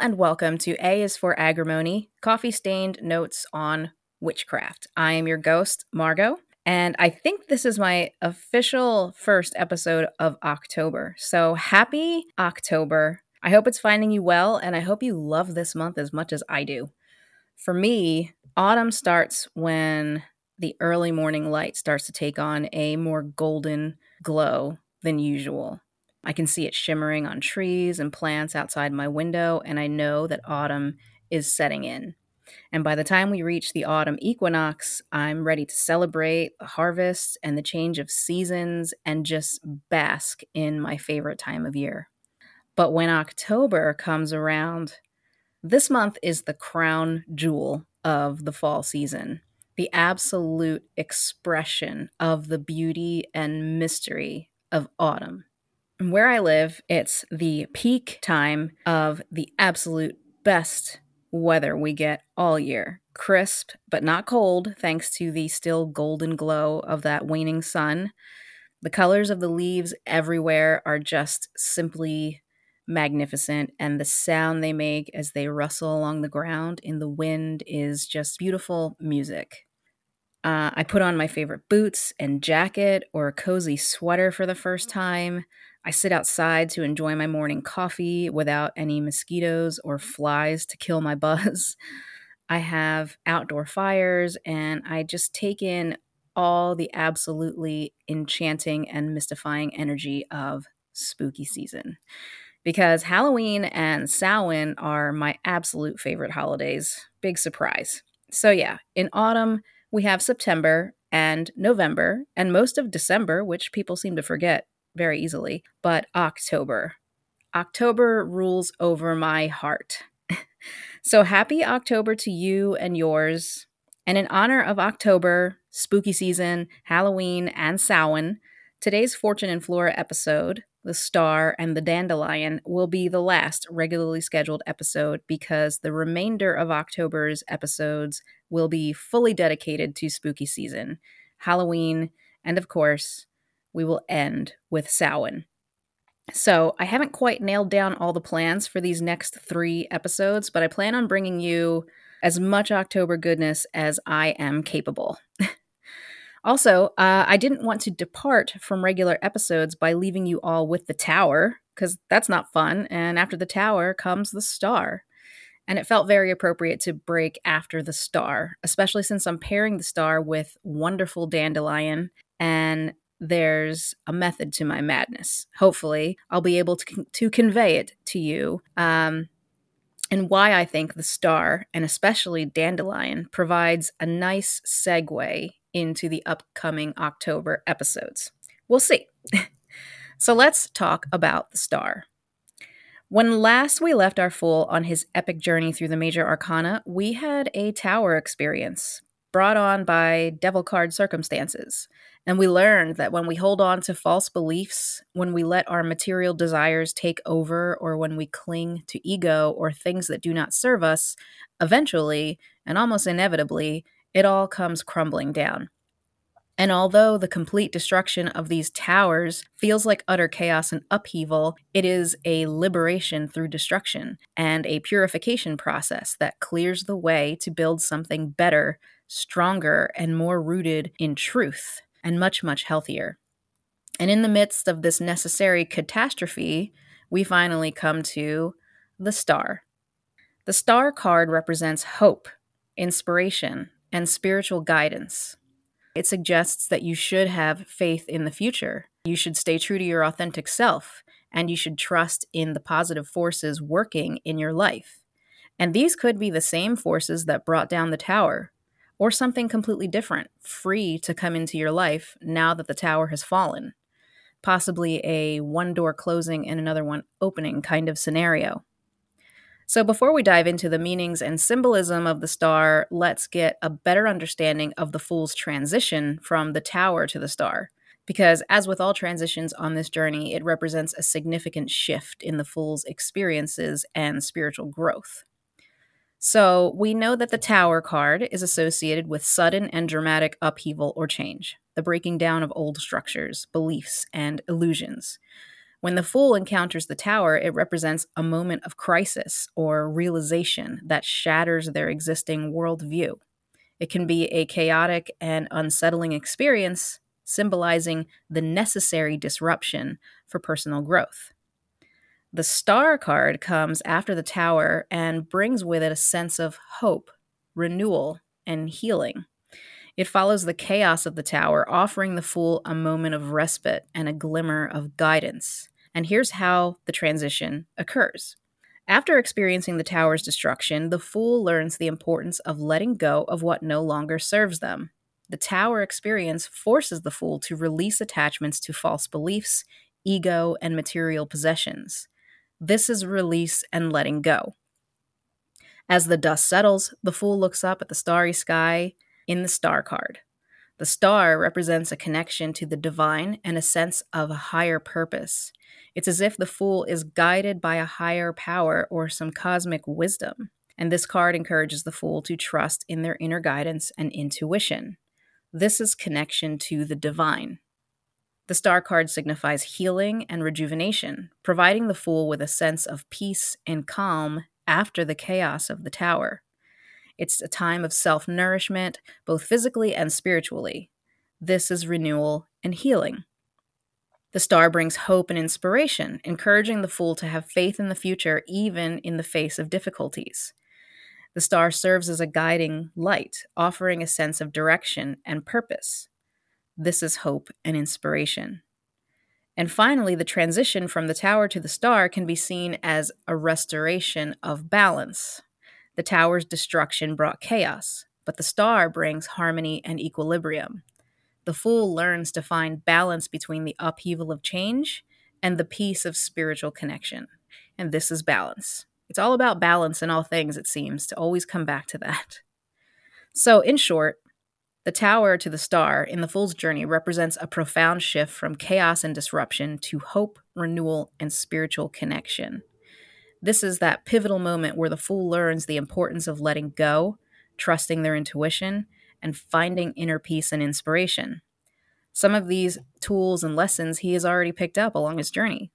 And welcome to A is for Agrimony, coffee stained notes on witchcraft. I am your ghost, Margot, and I think this is my official first episode of October. So happy October. I hope it's finding you well, and I hope you love this month as much as I do. For me, autumn starts when the early morning light starts to take on a more golden glow than usual. I can see it shimmering on trees and plants outside my window, and I know that autumn is setting in. And by the time we reach the autumn equinox, I'm ready to celebrate the harvest and the change of seasons and just bask in my favorite time of year. But when October comes around, this month is the crown jewel of the fall season, the absolute expression of the beauty and mystery of autumn. Where I live, it's the peak time of the absolute best weather we get all year. Crisp, but not cold, thanks to the still golden glow of that waning sun. The colors of the leaves everywhere are just simply magnificent, and the sound they make as they rustle along the ground in the wind is just beautiful music. Uh, I put on my favorite boots and jacket or a cozy sweater for the first time. I sit outside to enjoy my morning coffee without any mosquitoes or flies to kill my buzz. I have outdoor fires and I just take in all the absolutely enchanting and mystifying energy of spooky season. Because Halloween and Samhain are my absolute favorite holidays. Big surprise. So, yeah, in autumn, we have September and November and most of December, which people seem to forget very easily, but October. October rules over my heart. so happy October to you and yours. And in honor of October, spooky season, Halloween, and Samhain, today's Fortune and Flora episode, The Star and the Dandelion, will be the last regularly scheduled episode because the remainder of October's episodes will be fully dedicated to spooky season, Halloween, and of course, we will end with Samhain. So, I haven't quite nailed down all the plans for these next three episodes, but I plan on bringing you as much October goodness as I am capable. also, uh, I didn't want to depart from regular episodes by leaving you all with the tower, because that's not fun. And after the tower comes the star. And it felt very appropriate to break after the star, especially since I'm pairing the star with wonderful dandelion and there's a method to my madness. Hopefully, I'll be able to, to convey it to you. Um, and why I think the star, and especially Dandelion, provides a nice segue into the upcoming October episodes. We'll see. so let's talk about the star. When last we left our fool on his epic journey through the major arcana, we had a tower experience brought on by devil card circumstances. And we learned that when we hold on to false beliefs, when we let our material desires take over, or when we cling to ego or things that do not serve us, eventually, and almost inevitably, it all comes crumbling down. And although the complete destruction of these towers feels like utter chaos and upheaval, it is a liberation through destruction and a purification process that clears the way to build something better stronger, and more rooted in truth, and much, much healthier. And in the midst of this necessary catastrophe, we finally come to the star. The star card represents hope, inspiration, and spiritual guidance. It suggests that you should have faith in the future. You should stay true to your authentic self, and you should trust in the positive forces working in your life. And these could be the same forces that brought down the tower, or something completely different, free to come into your life now that the tower has fallen. Possibly a one door closing and another one opening kind of scenario. So, before we dive into the meanings and symbolism of the star, let's get a better understanding of the Fool's transition from the tower to the star. Because, as with all transitions on this journey, it represents a significant shift in the Fool's experiences and spiritual growth. So we know that the Tower card is associated with sudden and dramatic upheaval or change, the breaking down of old structures, beliefs, and illusions. When the Fool encounters the tower, it represents a moment of crisis or realization that shatters their existing worldview. It can be a chaotic and unsettling experience, symbolizing the necessary disruption for personal growth. The star card comes after the tower and brings with it a sense of hope, renewal, and healing. It follows the chaos of the tower, offering the fool a moment of respite and a glimmer of guidance. And here's how the transition occurs. After experiencing the tower's destruction, the fool learns the importance of letting go of what no longer serves them. The tower experience forces the fool to release attachments to false beliefs, ego, and material possessions. This is release and letting go. As the dust settles, the fool looks up at the starry sky in the star card. The star represents a connection to the divine and a sense of a higher purpose. It's as if the fool is guided by a higher power or some cosmic wisdom. And this card encourages the fool to trust in their inner guidance and intuition. This is connection to the divine. The star card signifies healing and rejuvenation, providing the fool with a sense of peace and calm after the chaos of the tower. It's a time of self nourishment, both physically and spiritually. This is renewal and healing. The star brings hope and inspiration, encouraging the fool to have faith in the future even in the face of difficulties. The star serves as a guiding light, offering a sense of direction and purpose. This is hope and inspiration. And finally, the transition from the tower to the star can be seen as a restoration of balance. The tower's destruction brought chaos, but the star brings harmony and equilibrium. The fool learns to find balance between the upheaval of change and the peace of spiritual connection. And this is balance. It's all about balance in all things, it seems, to always come back to that. So, in short, the tower to the star in the Fool's journey represents a profound shift from chaos and disruption to hope, renewal, and spiritual connection. This is that pivotal moment where the fool learns the importance of letting go, trusting their intuition, and finding inner peace and inspiration. Some of these tools and lessons he has already picked up along his journey,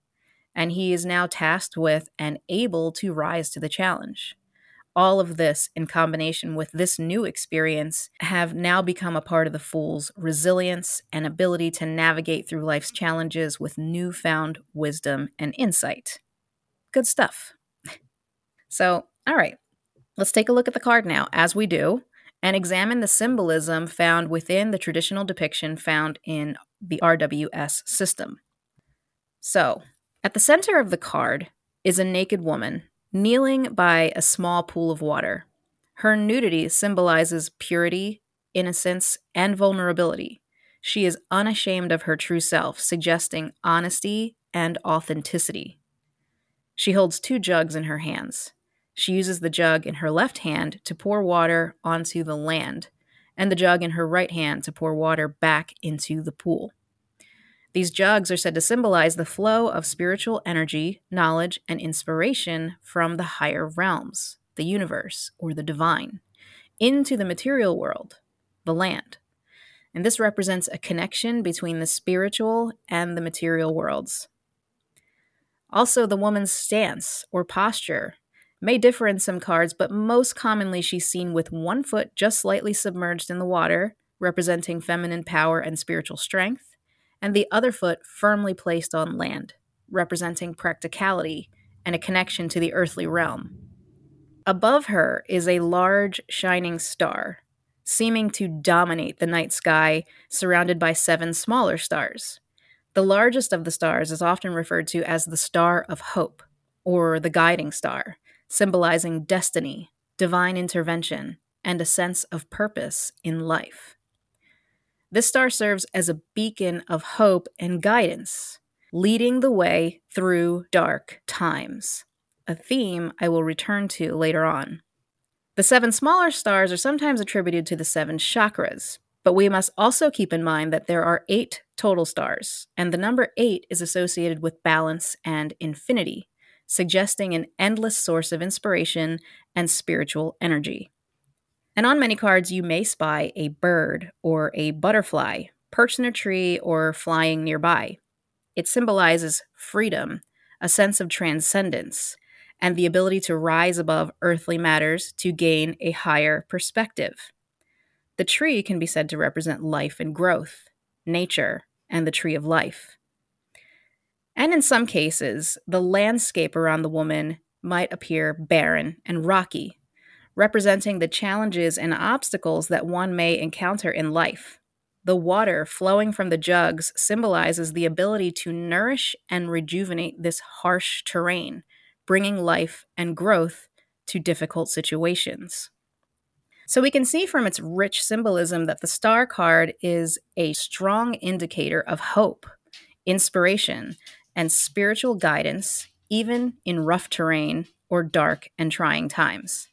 and he is now tasked with and able to rise to the challenge. All of this, in combination with this new experience, have now become a part of the fool's resilience and ability to navigate through life's challenges with newfound wisdom and insight. Good stuff. so, all right, let's take a look at the card now, as we do, and examine the symbolism found within the traditional depiction found in the RWS system. So, at the center of the card is a naked woman kneeling by a small pool of water. Her nudity symbolizes purity, innocence, and vulnerability. She is unashamed of her true self, suggesting honesty and authenticity. She holds two jugs in her hands. She uses the jug in her left hand to pour water onto the land, and the jug in her right hand to pour water back into the pool. These jugs are said to symbolize the flow of spiritual energy, knowledge, and inspiration from the higher realms, the universe, or the divine, into the material world, the land. And this represents a connection between the spiritual and the material worlds. Also, the woman's stance or posture may differ in some cards, but most commonly she's seen with one foot just slightly submerged in the water, representing feminine power and spiritual strength and the other foot firmly placed on land, representing practicality and a connection to the earthly realm. Above her is a large, shining star, seeming to dominate the night sky, surrounded by seven smaller stars. The largest of the stars is often referred to as the Star of Hope, or the guiding star, symbolizing destiny, divine intervention, and a sense of purpose in life. This star serves as a beacon of hope and guidance, leading the way through dark times, a theme I will return to later on. The seven smaller stars are sometimes attributed to the seven chakras, but we must also keep in mind that there are eight total stars, and the number eight is associated with balance and infinity, suggesting an endless source of inspiration and spiritual energy. And on many cards, you may spy a bird or a butterfly perched in a tree or flying nearby. it symbolizes freedom, a sense of transcendence, and the ability to rise above earthly matters to gain a higher perspective. The tree can be said to represent life and growth, nature, and the tree of life. And in some cases, the landscape around the woman might appear barren and rocky, representing the challenges and obstacles that one may encounter in life. The water flowing from the jugs symbolizes the ability to nourish and rejuvenate this harsh terrain, bringing life and growth to difficult situations. So we can see from its rich symbolism that the star card is a strong indicator of hope, inspiration, and spiritual guidance, even in rough terrain or dark and trying times.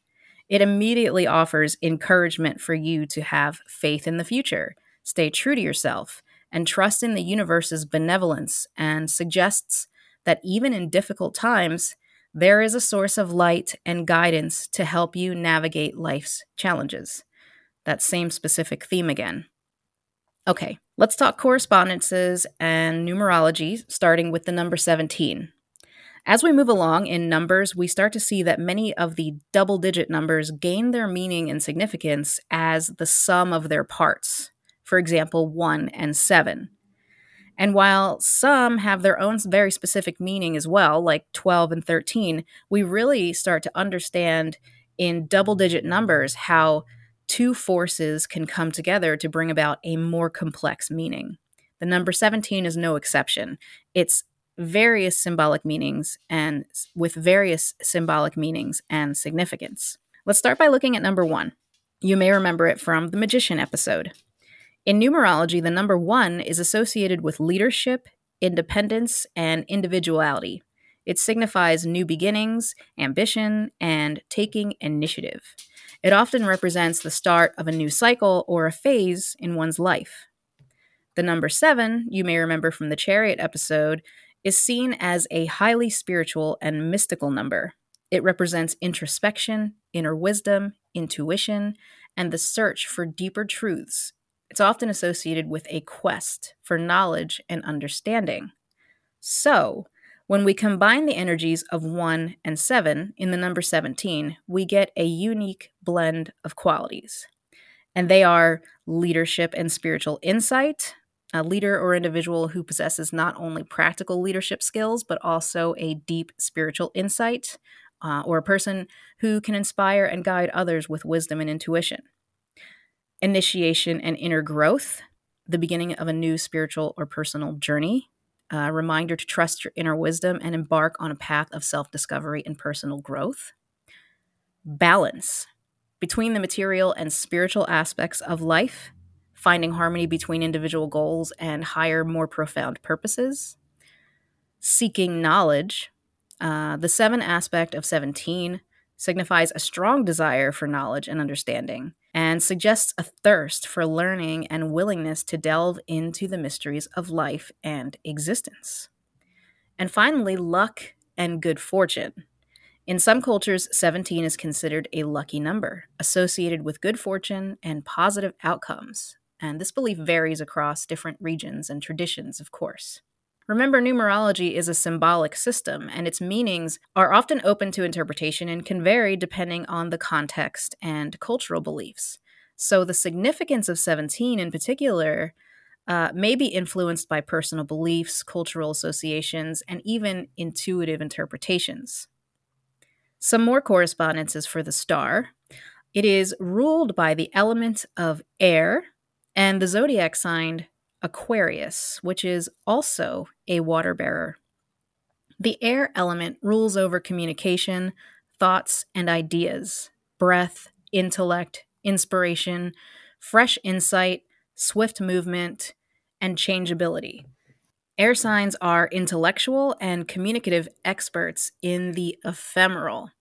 It immediately offers encouragement for you to have faith in the future, stay true to yourself, and trust in the universe's benevolence, and suggests that even in difficult times, there is a source of light and guidance to help you navigate life's challenges. That same specific theme again. Okay, let's talk correspondences and numerology, starting with the number 17. As we move along in numbers, we start to see that many of the double digit numbers gain their meaning and significance as the sum of their parts. For example, 1 and 7. And while some have their own very specific meaning as well, like 12 and 13, we really start to understand in double digit numbers how two forces can come together to bring about a more complex meaning. The number 17 is no exception. It's various symbolic meanings and with various symbolic meanings and significance. Let's start by looking at number 1. You may remember it from the magician episode. In numerology, the number one is associated with leadership, independence, and individuality. It signifies new beginnings, ambition, and taking initiative. It often represents the start of a new cycle or a phase in one's life. The number seven, you may remember from the Chariot episode, is seen as a highly spiritual and mystical number. It represents introspection, inner wisdom, intuition, and the search for deeper truths it's often associated with a quest for knowledge and understanding. So, when we combine the energies of 1 and 7 in the number 17, we get a unique blend of qualities. And they are leadership and spiritual insight, a leader or individual who possesses not only practical leadership skills, but also a deep spiritual insight, uh, or a person who can inspire and guide others with wisdom and intuition initiation and inner growth, the beginning of a new spiritual or personal journey, a reminder to trust your inner wisdom and embark on a path of self discovery and personal growth. Balance between the material and spiritual aspects of life, finding harmony between individual goals and higher, more profound purposes. Seeking knowledge, uh, the seven aspect of 17 signifies a strong desire for knowledge and understanding, and suggests a thirst for learning and willingness to delve into the mysteries of life and existence. And finally, luck and good fortune. In some cultures, 17 is considered a lucky number, associated with good fortune and positive outcomes. And this belief varies across different regions and traditions, of course. Remember, numerology is a symbolic system, and its meanings are often open to interpretation and can vary depending on the context and cultural beliefs. So, the significance of 17 in particular uh, may be influenced by personal beliefs, cultural associations, and even intuitive interpretations. Some more correspondences for the star. It is ruled by the element of air, and the zodiac sign Aquarius, which is also a water bearer. The air element rules over communication, thoughts, and ideas, breath, intellect, inspiration, fresh insight, swift movement, and changeability. Air signs are intellectual and communicative experts in the ephemeral.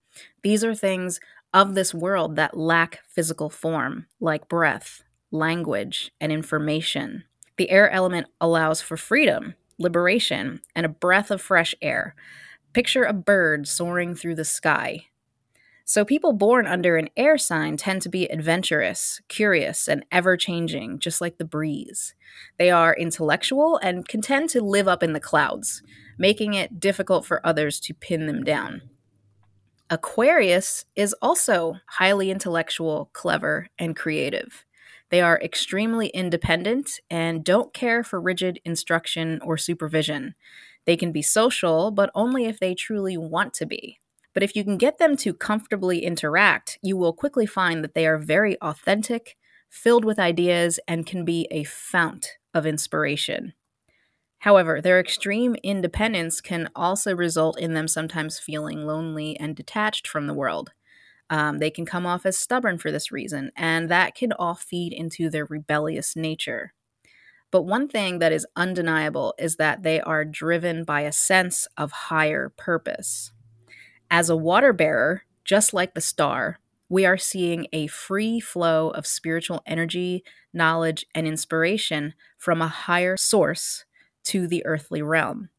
These are things of this world that lack physical form, like breath, language, and information. The air element allows for freedom, liberation, and a breath of fresh air. Picture a bird soaring through the sky. So, people born under an air sign tend to be adventurous, curious, and ever changing, just like the breeze. They are intellectual and can tend to live up in the clouds, making it difficult for others to pin them down. Aquarius is also highly intellectual, clever, and creative. They are extremely independent and don't care for rigid instruction or supervision. They can be social, but only if they truly want to be. But if you can get them to comfortably interact, you will quickly find that they are very authentic, filled with ideas, and can be a fount of inspiration. However, their extreme independence can also result in them sometimes feeling lonely and detached from the world. Um, they can come off as stubborn for this reason, and that can all feed into their rebellious nature. But one thing that is undeniable is that they are driven by a sense of higher purpose. As a water bearer, just like the star, we are seeing a free flow of spiritual energy, knowledge, and inspiration from a higher source to the earthly realm.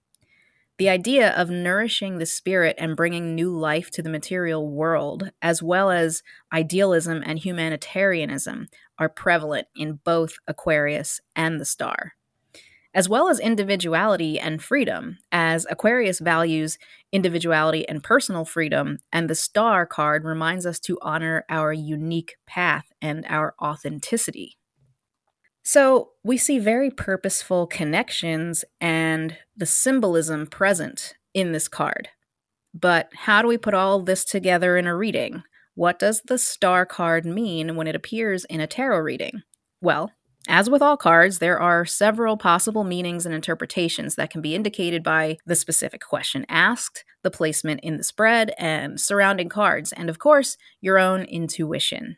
The idea of nourishing the spirit and bringing new life to the material world, as well as idealism and humanitarianism, are prevalent in both Aquarius and the star. As well as individuality and freedom, as Aquarius values individuality and personal freedom, and the star card reminds us to honor our unique path and our authenticity. So we see very purposeful connections and the symbolism present in this card. But how do we put all this together in a reading? What does the star card mean when it appears in a tarot reading? Well, as with all cards, there are several possible meanings and interpretations that can be indicated by the specific question asked, the placement in the spread, and surrounding cards, and of course, your own intuition.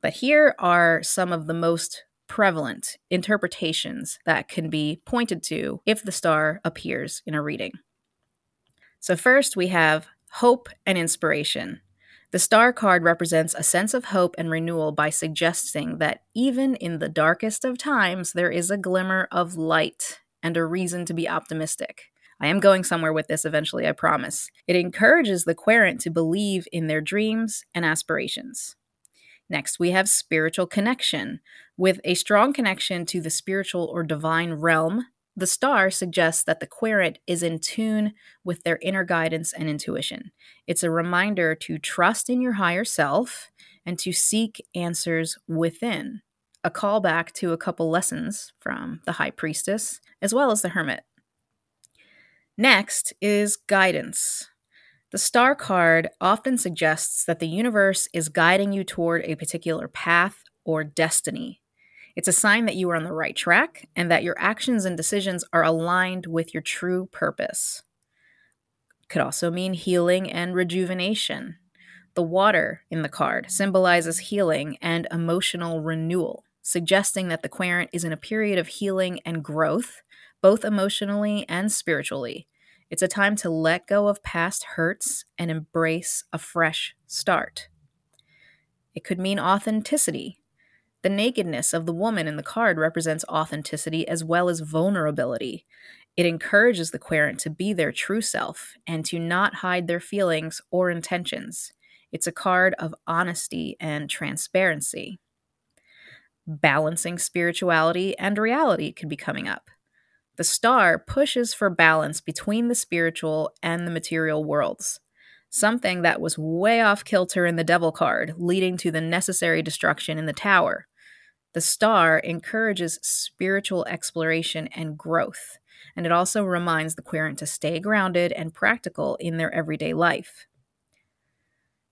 But here are some of the most prevalent interpretations that can be pointed to if the star appears in a reading. So, first we have hope and inspiration. The star card represents a sense of hope and renewal by suggesting that even in the darkest of times, there is a glimmer of light and a reason to be optimistic. I am going somewhere with this eventually, I promise. It encourages the querent to believe in their dreams and aspirations. Next, we have spiritual connection. With a strong connection to the spiritual or divine realm, the star suggests that the querent is in tune with their inner guidance and intuition. It's a reminder to trust in your higher self and to seek answers within. A callback to a couple lessons from the High Priestess as well as the Hermit. Next is guidance. The star card often suggests that the universe is guiding you toward a particular path or destiny. It's a sign that you are on the right track and that your actions and decisions are aligned with your true purpose. Could also mean healing and rejuvenation. The water in the card symbolizes healing and emotional renewal, suggesting that the querent is in a period of healing and growth, both emotionally and spiritually, it's a time to let go of past hurts and embrace a fresh start. It could mean authenticity. The nakedness of the woman in the card represents authenticity as well as vulnerability. It encourages the querent to be their true self and to not hide their feelings or intentions. It's a card of honesty and transparency. Balancing spirituality and reality could be coming up. The star pushes for balance between the spiritual and the material worlds, something that was way off kilter in the Devil card, leading to the necessary destruction in the Tower. The star encourages spiritual exploration and growth, and it also reminds the querent to stay grounded and practical in their everyday life.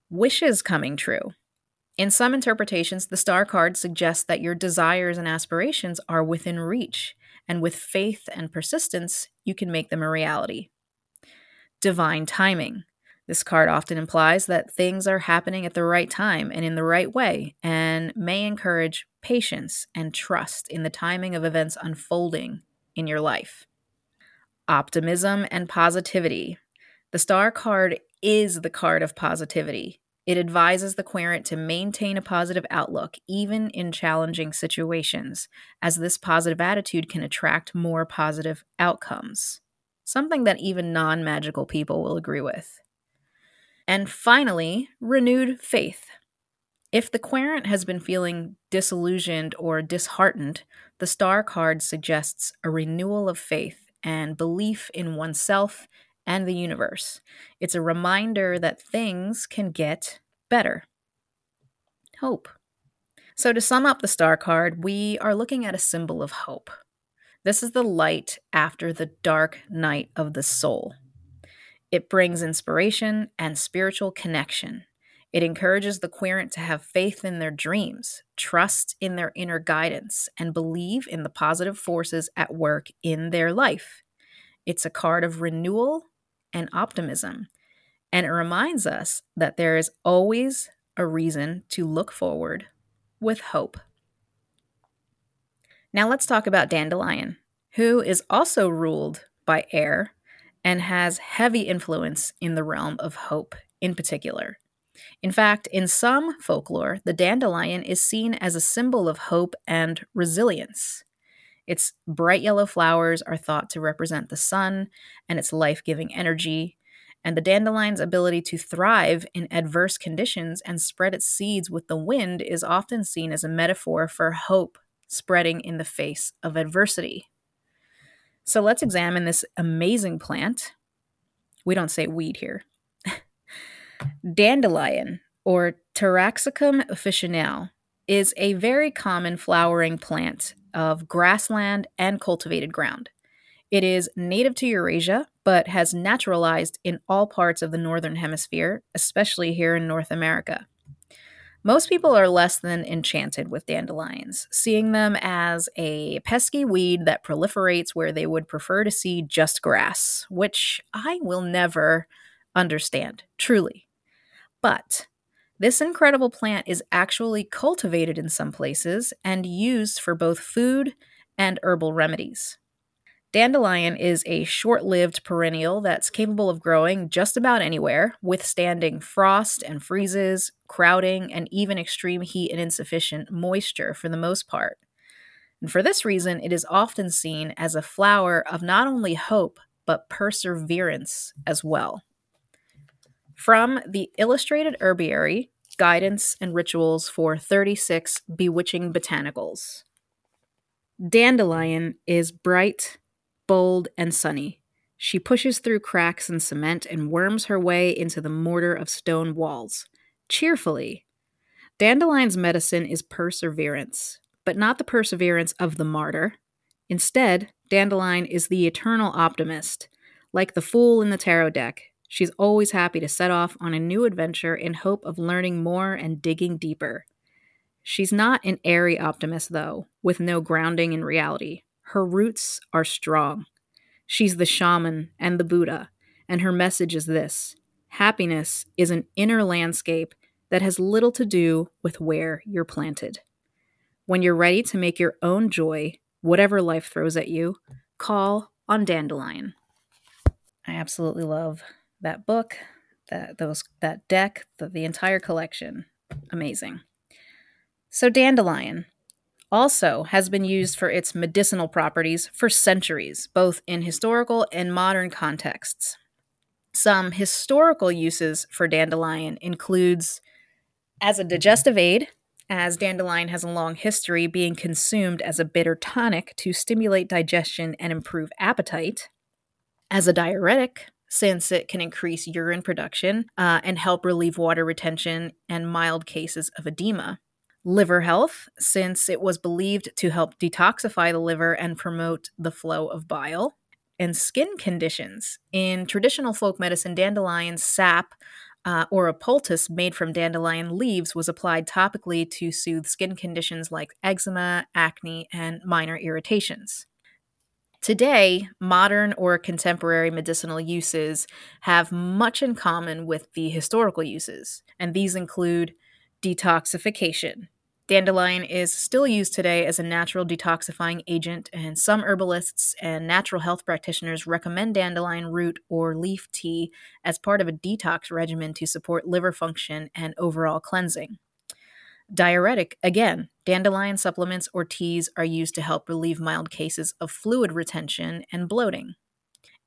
Wishes coming true. In some interpretations, the star card suggests that your desires and aspirations are within reach and with faith and persistence, you can make them a reality. Divine timing. This card often implies that things are happening at the right time and in the right way, and may encourage patience and trust in the timing of events unfolding in your life. Optimism and positivity. The star card is the card of positivity. It advises the querent to maintain a positive outlook, even in challenging situations, as this positive attitude can attract more positive outcomes. Something that even non magical people will agree with. And finally, renewed faith. If the querent has been feeling disillusioned or disheartened, the star card suggests a renewal of faith and belief in oneself and the universe. It's a reminder that things can get better. Hope. So, to sum up the star card, we are looking at a symbol of hope. This is the light after the dark night of the soul. It brings inspiration and spiritual connection. It encourages the querent to have faith in their dreams, trust in their inner guidance, and believe in the positive forces at work in their life. It's a card of renewal and optimism, and it reminds us that there is always a reason to look forward with hope. Now let's talk about Dandelion, who is also ruled by air and has heavy influence in the realm of hope in particular. In fact, in some folklore, the dandelion is seen as a symbol of hope and resilience. Its bright yellow flowers are thought to represent the sun and its life giving energy, and the dandelion's ability to thrive in adverse conditions and spread its seeds with the wind is often seen as a metaphor for hope spreading in the face of adversity. So let's examine this amazing plant. We don't say weed here. Dandelion, or Taraxacum officinale, is a very common flowering plant of grassland and cultivated ground. It is native to Eurasia, but has naturalized in all parts of the Northern Hemisphere, especially here in North America. Most people are less than enchanted with dandelions, seeing them as a pesky weed that proliferates where they would prefer to see just grass, which I will never understand, truly. But this incredible plant is actually cultivated in some places and used for both food and herbal remedies. Dandelion is a short lived perennial that's capable of growing just about anywhere, withstanding frost and freezes, crowding, and even extreme heat and insufficient moisture for the most part. And for this reason, it is often seen as a flower of not only hope, but perseverance as well. From the Illustrated Herbiary Guidance and Rituals for 36 Bewitching Botanicals. Dandelion is bright, bold, and sunny. She pushes through cracks in cement and worms her way into the mortar of stone walls. Cheerfully. Dandelion's medicine is perseverance, but not the perseverance of the martyr. Instead, Dandelion is the eternal optimist, like the fool in the tarot deck, She's always happy to set off on a new adventure in hope of learning more and digging deeper. She's not an airy optimist, though, with no grounding in reality. Her roots are strong. She's the shaman and the Buddha, and her message is this happiness is an inner landscape that has little to do with where you're planted. When you're ready to make your own joy, whatever life throws at you, call on Dandelion. I absolutely love that book, that those that deck, the, the entire collection. Amazing. So dandelion also has been used for its medicinal properties for centuries, both in historical and modern contexts. Some historical uses for dandelion includes as a digestive aid, as dandelion has a long history being consumed as a bitter tonic to stimulate digestion and improve appetite, as a diuretic, since it can increase urine production uh, and help relieve water retention and mild cases of edema. Liver health, since it was believed to help detoxify the liver and promote the flow of bile. And skin conditions. In traditional folk medicine, dandelion sap uh, or a poultice made from dandelion leaves was applied topically to soothe skin conditions like eczema, acne, and minor irritations. Today, modern or contemporary medicinal uses have much in common with the historical uses, and these include detoxification. Dandelion is still used today as a natural detoxifying agent, and some herbalists and natural health practitioners recommend dandelion root or leaf tea as part of a detox regimen to support liver function and overall cleansing. Diuretic, again, dandelion supplements or teas are used to help relieve mild cases of fluid retention and bloating.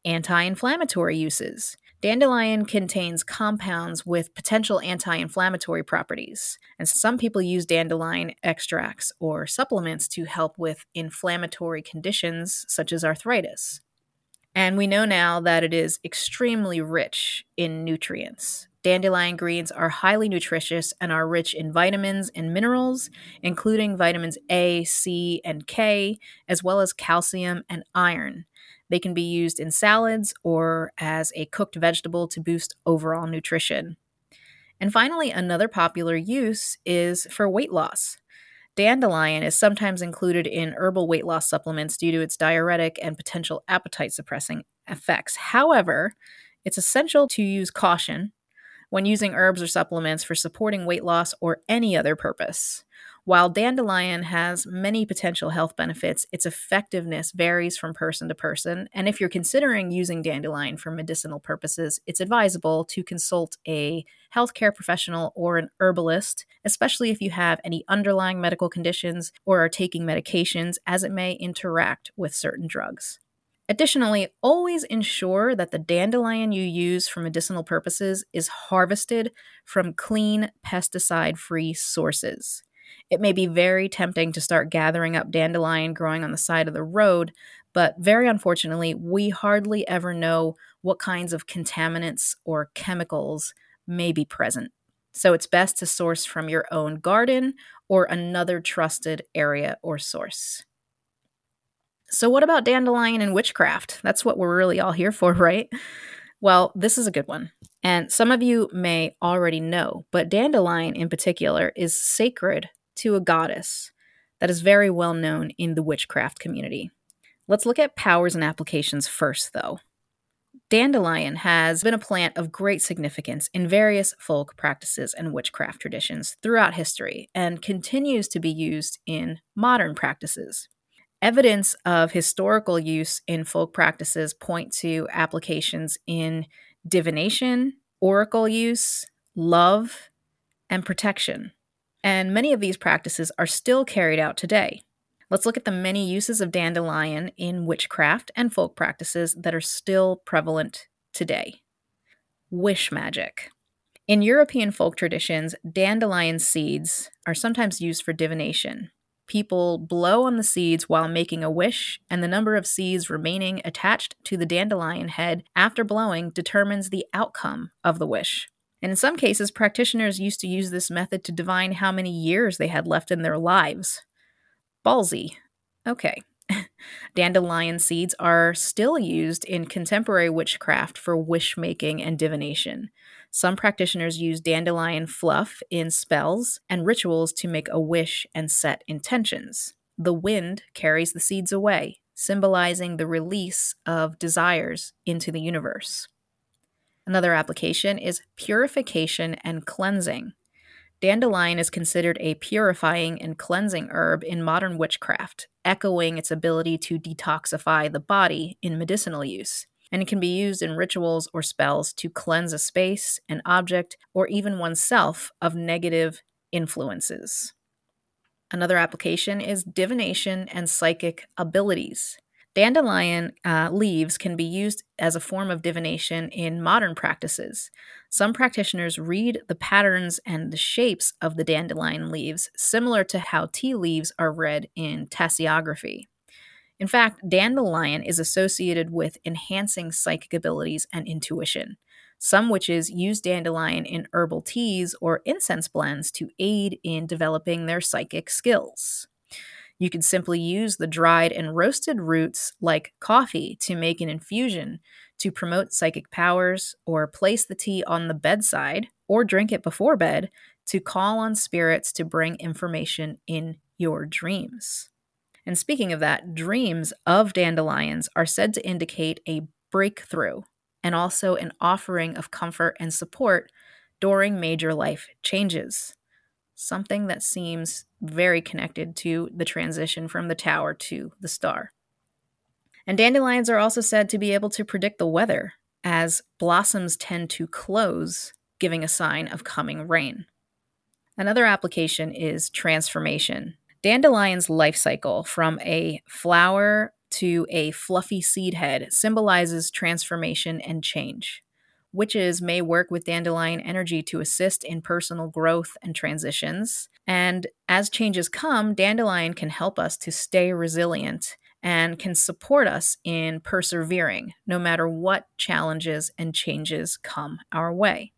Anti inflammatory uses. Dandelion contains compounds with potential anti inflammatory properties, and some people use dandelion extracts or supplements to help with inflammatory conditions such as arthritis. And we know now that it is extremely rich in nutrients. Dandelion greens are highly nutritious and are rich in vitamins and minerals, including vitamins A, C, and K, as well as calcium and iron. They can be used in salads or as a cooked vegetable to boost overall nutrition. And finally, another popular use is for weight loss. Dandelion is sometimes included in herbal weight loss supplements due to its diuretic and potential appetite suppressing effects. However, it's essential to use caution when using herbs or supplements for supporting weight loss or any other purpose. While dandelion has many potential health benefits, its effectiveness varies from person to person. And if you're considering using dandelion for medicinal purposes, it's advisable to consult a healthcare professional or an herbalist, especially if you have any underlying medical conditions or are taking medications, as it may interact with certain drugs. Additionally, always ensure that the dandelion you use for medicinal purposes is harvested from clean, pesticide free sources. It may be very tempting to start gathering up dandelion growing on the side of the road, but very unfortunately, we hardly ever know what kinds of contaminants or chemicals may be present. So it's best to source from your own garden or another trusted area or source. So, what about dandelion and witchcraft? That's what we're really all here for, right? Well, this is a good one. And some of you may already know, but dandelion in particular is sacred to a goddess that is very well known in the witchcraft community. Let's look at powers and applications first, though. Dandelion has been a plant of great significance in various folk practices and witchcraft traditions throughout history and continues to be used in modern practices. Evidence of historical use in folk practices point to applications in divination, oracle use, love, and protection. And many of these practices are still carried out today. Let's look at the many uses of dandelion in witchcraft and folk practices that are still prevalent today. Wish magic. In European folk traditions, dandelion seeds are sometimes used for divination people blow on the seeds while making a wish, and the number of seeds remaining attached to the dandelion head after blowing determines the outcome of the wish. And in some cases, practitioners used to use this method to divine how many years they had left in their lives. Ballsy. Okay. Dandelion seeds are still used in contemporary witchcraft for wish making and divination. Some practitioners use dandelion fluff in spells and rituals to make a wish and set intentions. The wind carries the seeds away, symbolizing the release of desires into the universe. Another application is purification and cleansing. Dandelion is considered a purifying and cleansing herb in modern witchcraft, echoing its ability to detoxify the body in medicinal use and it can be used in rituals or spells to cleanse a space, an object, or even oneself of negative influences. Another application is divination and psychic abilities. Dandelion uh, leaves can be used as a form of divination in modern practices. Some practitioners read the patterns and the shapes of the dandelion leaves, similar to how tea leaves are read in tasseography. In fact, dandelion is associated with enhancing psychic abilities and intuition. Some witches use dandelion in herbal teas or incense blends to aid in developing their psychic skills. You can simply use the dried and roasted roots like coffee to make an infusion to promote psychic powers, or place the tea on the bedside or drink it before bed to call on spirits to bring information in your dreams. And speaking of that, dreams of dandelions are said to indicate a breakthrough and also an offering of comfort and support during major life changes. Something that seems very connected to the transition from the tower to the star. And dandelions are also said to be able to predict the weather, as blossoms tend to close, giving a sign of coming rain. Another application is transformation. Dandelion's life cycle from a flower to a fluffy seed head symbolizes transformation and change. Witches may work with dandelion energy to assist in personal growth and transitions. And as changes come, dandelion can help us to stay resilient and can support us in persevering no matter what challenges and changes come our way.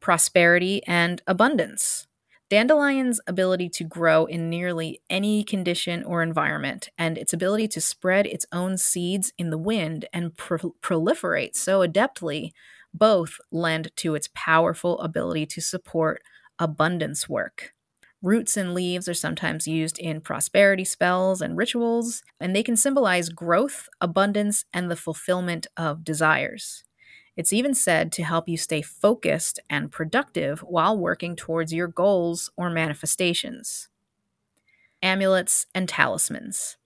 Prosperity and abundance. Dandelion's ability to grow in nearly any condition or environment, and its ability to spread its own seeds in the wind and pro- proliferate so adeptly, both lend to its powerful ability to support abundance work. Roots and leaves are sometimes used in prosperity spells and rituals, and they can symbolize growth, abundance, and the fulfillment of desires. It's even said to help you stay focused and productive while working towards your goals or manifestations. Amulets and talismans.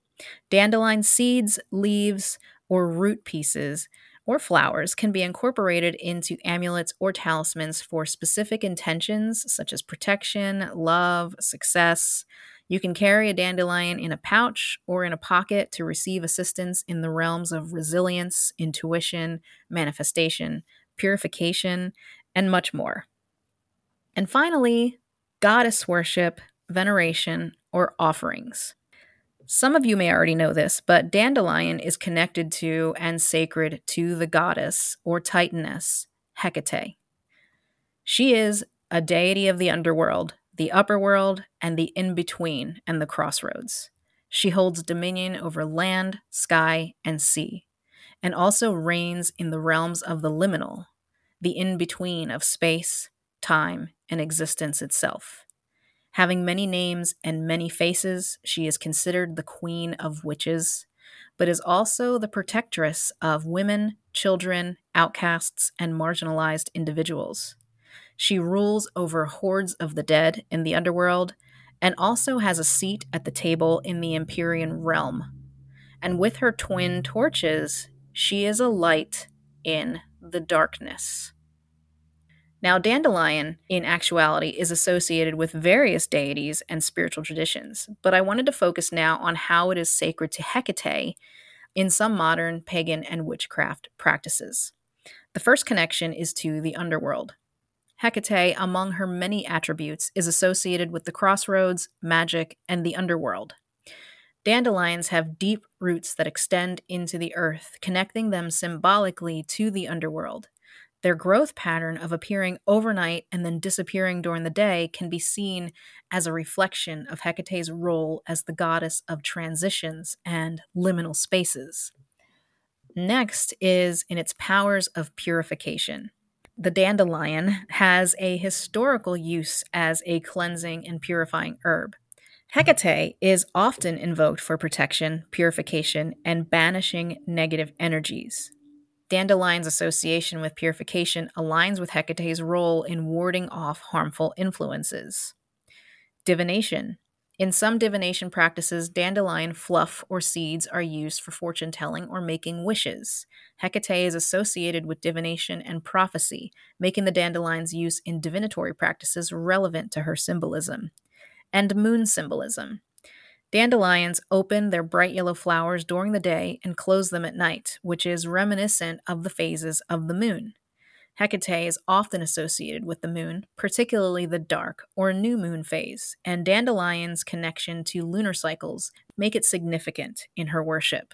Dandelion seeds, leaves, or root pieces or flowers can be incorporated into amulets or talismans for specific intentions such as protection, love, success, you can carry a dandelion in a pouch or in a pocket to receive assistance in the realms of resilience, intuition, manifestation, purification, and much more. And finally, goddess worship, veneration, or offerings. Some of you may already know this, but dandelion is connected to and sacred to the goddess or titaness, Hecate. She is a deity of the underworld the upper world, and the in between and the crossroads. She holds dominion over land, sky, and sea, and also reigns in the realms of the liminal, the in between of space, time, and existence itself. Having many names and many faces, she is considered the queen of witches, but is also the protectress of women, children, outcasts, and marginalized individuals. She rules over hordes of the dead in the underworld and also has a seat at the table in the Empyrean realm. And with her twin torches, she is a light in the darkness. Now, dandelion, in actuality, is associated with various deities and spiritual traditions, but I wanted to focus now on how it is sacred to Hecate in some modern pagan and witchcraft practices. The first connection is to the underworld. Hecate, among her many attributes, is associated with the crossroads, magic, and the underworld. Dandelions have deep roots that extend into the earth, connecting them symbolically to the underworld. Their growth pattern of appearing overnight and then disappearing during the day can be seen as a reflection of Hecate's role as the goddess of transitions and liminal spaces. Next is in its powers of purification the dandelion has a historical use as a cleansing and purifying herb. Hecate is often invoked for protection, purification, and banishing negative energies. Dandelion's association with purification aligns with Hecate's role in warding off harmful influences. Divination in some divination practices, dandelion fluff or seeds are used for fortune telling or making wishes. Hecate is associated with divination and prophecy, making the dandelion's use in divinatory practices relevant to her symbolism. And moon symbolism. Dandelions open their bright yellow flowers during the day and close them at night, which is reminiscent of the phases of the moon. Hecate is often associated with the moon, particularly the dark or new moon phase, and Dandelion's connection to lunar cycles make it significant in her worship.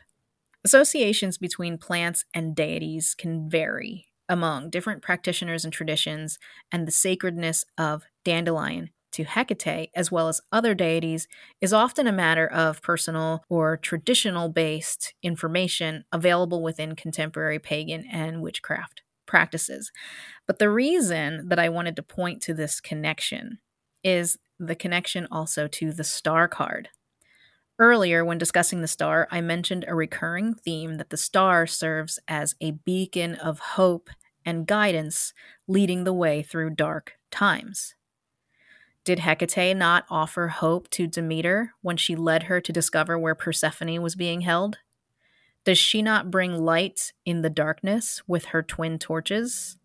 Associations between plants and deities can vary among different practitioners and traditions, and the sacredness of dandelion to Hecate, as well as other deities, is often a matter of personal or traditional based information available within contemporary pagan and witchcraft practices. But the reason that I wanted to point to this connection is the connection also to the star card. Earlier, when discussing the star, I mentioned a recurring theme that the star serves as a beacon of hope and guidance leading the way through dark times. Did Hecate not offer hope to Demeter when she led her to discover where Persephone was being held? Does she not bring light in the darkness with her twin torches?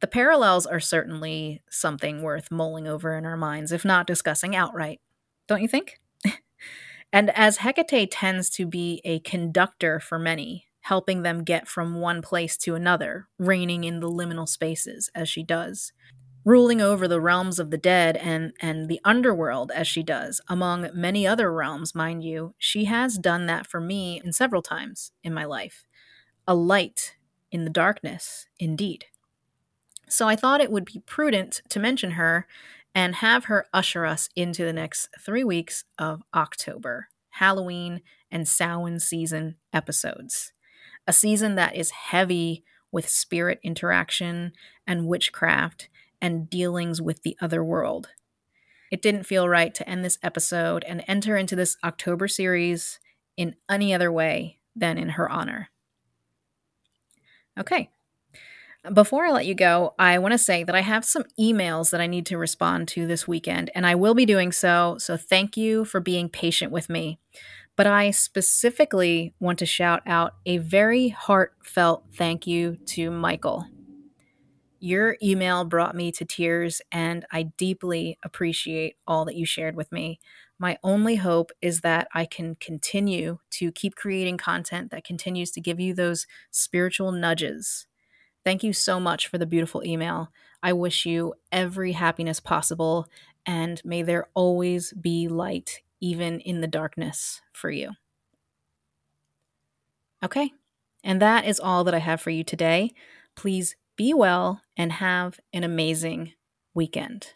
The parallels are certainly something worth mulling over in our minds, if not discussing outright. Don't you think? And as Hecate tends to be a conductor for many, helping them get from one place to another, reigning in the liminal spaces as she does, ruling over the realms of the dead and, and the underworld as she does, among many other realms, mind you, she has done that for me in several times in my life. A light in the darkness, indeed. So I thought it would be prudent to mention her and have her usher us into the next three weeks of October, Halloween and Samhain season episodes. A season that is heavy with spirit interaction and witchcraft and dealings with the other world. It didn't feel right to end this episode and enter into this October series in any other way than in her honor. Okay. Before I let you go, I want to say that I have some emails that I need to respond to this weekend, and I will be doing so. So thank you for being patient with me. But I specifically want to shout out a very heartfelt thank you to Michael. Your email brought me to tears, and I deeply appreciate all that you shared with me. My only hope is that I can continue to keep creating content that continues to give you those spiritual nudges. Thank you so much for the beautiful email. I wish you every happiness possible, and may there always be light, even in the darkness, for you. Okay, and that is all that I have for you today. Please be well and have an amazing weekend.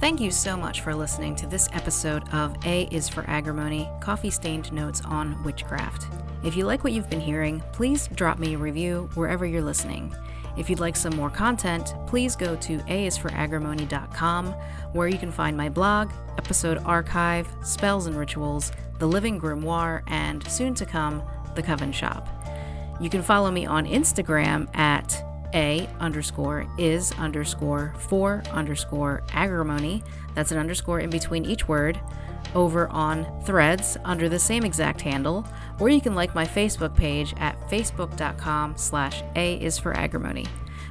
Thank you so much for listening to this episode of A is for Agrimony Coffee Stained Notes on Witchcraft. If you like what you've been hearing, please drop me a review wherever you're listening. If you'd like some more content, please go to aisforagrimony.com, where you can find my blog, episode archive, spells and rituals, the living grimoire, and soon to come, the Coven Shop. You can follow me on Instagram at a underscore is underscore for underscore agrimony. That's an underscore in between each word over on threads under the same exact handle, or you can like my Facebook page at facebook.com slash a is for agrimony.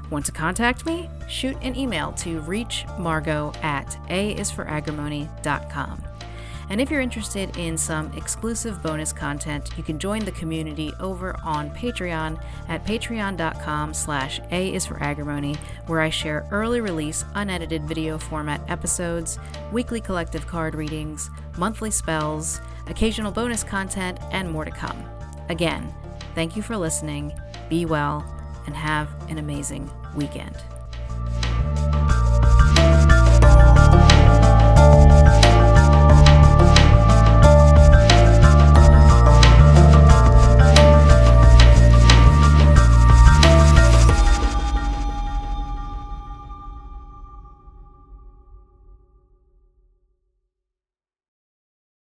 Want to contact me? Shoot an email to reachmargo at a is for agrimony.com. And if you're interested in some exclusive bonus content, you can join the community over on Patreon at patreon.com slash A is for agrimony, where I share early release, unedited video format episodes, weekly collective card readings, monthly spells, occasional bonus content, and more to come. Again, thank you for listening, be well, and have an amazing weekend.